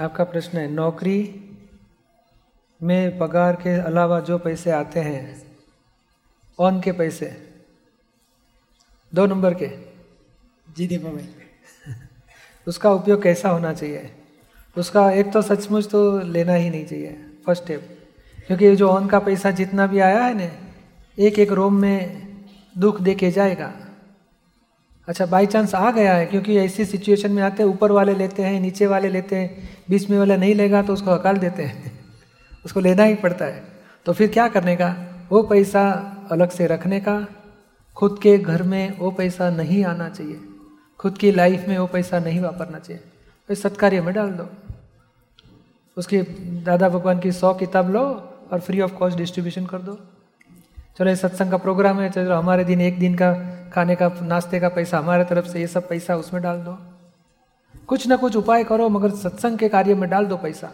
आपका प्रश्न है नौकरी में पगार के अलावा जो पैसे आते हैं ऑन के पैसे? दो नंबर के। जी दीपा भाई। उसका उपयोग कैसा होना चाहिए? उसका एक तो सचमुच तो लेना ही नहीं चाहिए फ़र्स्ट स्टेप क्योंकि जो ऑन का पैसा जितना भी आया है ना एक एक रोम में दुख दे के जाएगा। अच्छा बाई चांस आ गया है, क्योंकि ऐसी सिचुएशन में आते हैं, ऊपर वाले लेते हैं, नीचे वाले लेते हैं, बीच में वाला नहीं लेगा तो उसको हकाल देते हैं, उसको लेना ही पड़ता है। तो फिर क्या करने का? वो पैसा अलग से रखने का। खुद के घर में वो पैसा नहीं आना चाहिए। खुद की लाइफ में वो पैसा नहीं वापरना चाहिए। फिर सत्कार्य में डाल दो। उसकी दादा भगवान की सौ किताब लो और फ्री ऑफ़ कॉस्ट डिस्ट्रीब्यूशन कर दो। चलो ये सत्संग का प्रोग्राम है, चलो, हमारे दिन एक दिन का खाने का, नाश्ते का पैसा, हमारे तरफ़ से ये सब पैसा उसमें डाल दो। कुछ ना कुछ उपाय करो, मगर सत्संग के कार्य में डाल दो पैसा।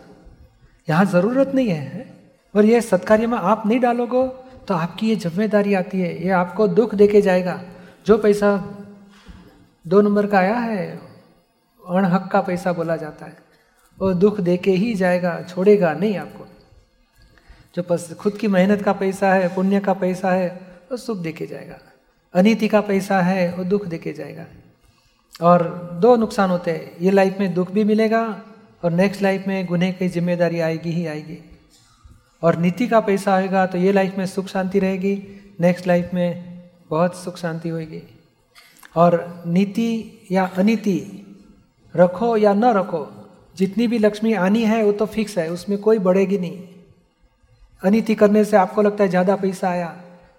यहाँ ज़रूरत नहीं है और ये सत्कार्य में आप नहीं डालोगे तो आपकी ये ज़िम्मेदारी आती है। ये आपको दुख देके जाएगा। जो पैसा दो नंबर का आया है, अणहक का पैसा बोला जाता है, वो दुख दे के ही जाएगा, छोड़ेगा नहीं आपको। जो पस खुद की मेहनत का पैसा है, पुण्य का पैसा है, वो सुख देके जाएगा। अनिति का पैसा है, वो दुख देके जाएगा। और दो नुकसान होते हैं। ये लाइफ में दुख भी मिलेगा और नेक्स्ट लाइफ में गुनह की ज़िम्मेदारी आएगी ही आएगी। और नीति का पैसा आएगा तो ये लाइफ में सुख शांति रहेगी, नेक्स्ट लाइफ में बहुत सुख शांति होगी और नीति या अनिति, रखो या न रखो, जितनी भी लक्ष्मी आनी है, वो तो फिक्स है, उसमें कोई बढ़ेगी नहीं। अनिति करने से आपको लगता है ज़्यादा पैसा आया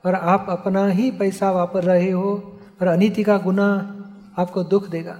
और आप अपना ही पैसा वापर रहे हो और अनिति का गुना आपको दुख देगा।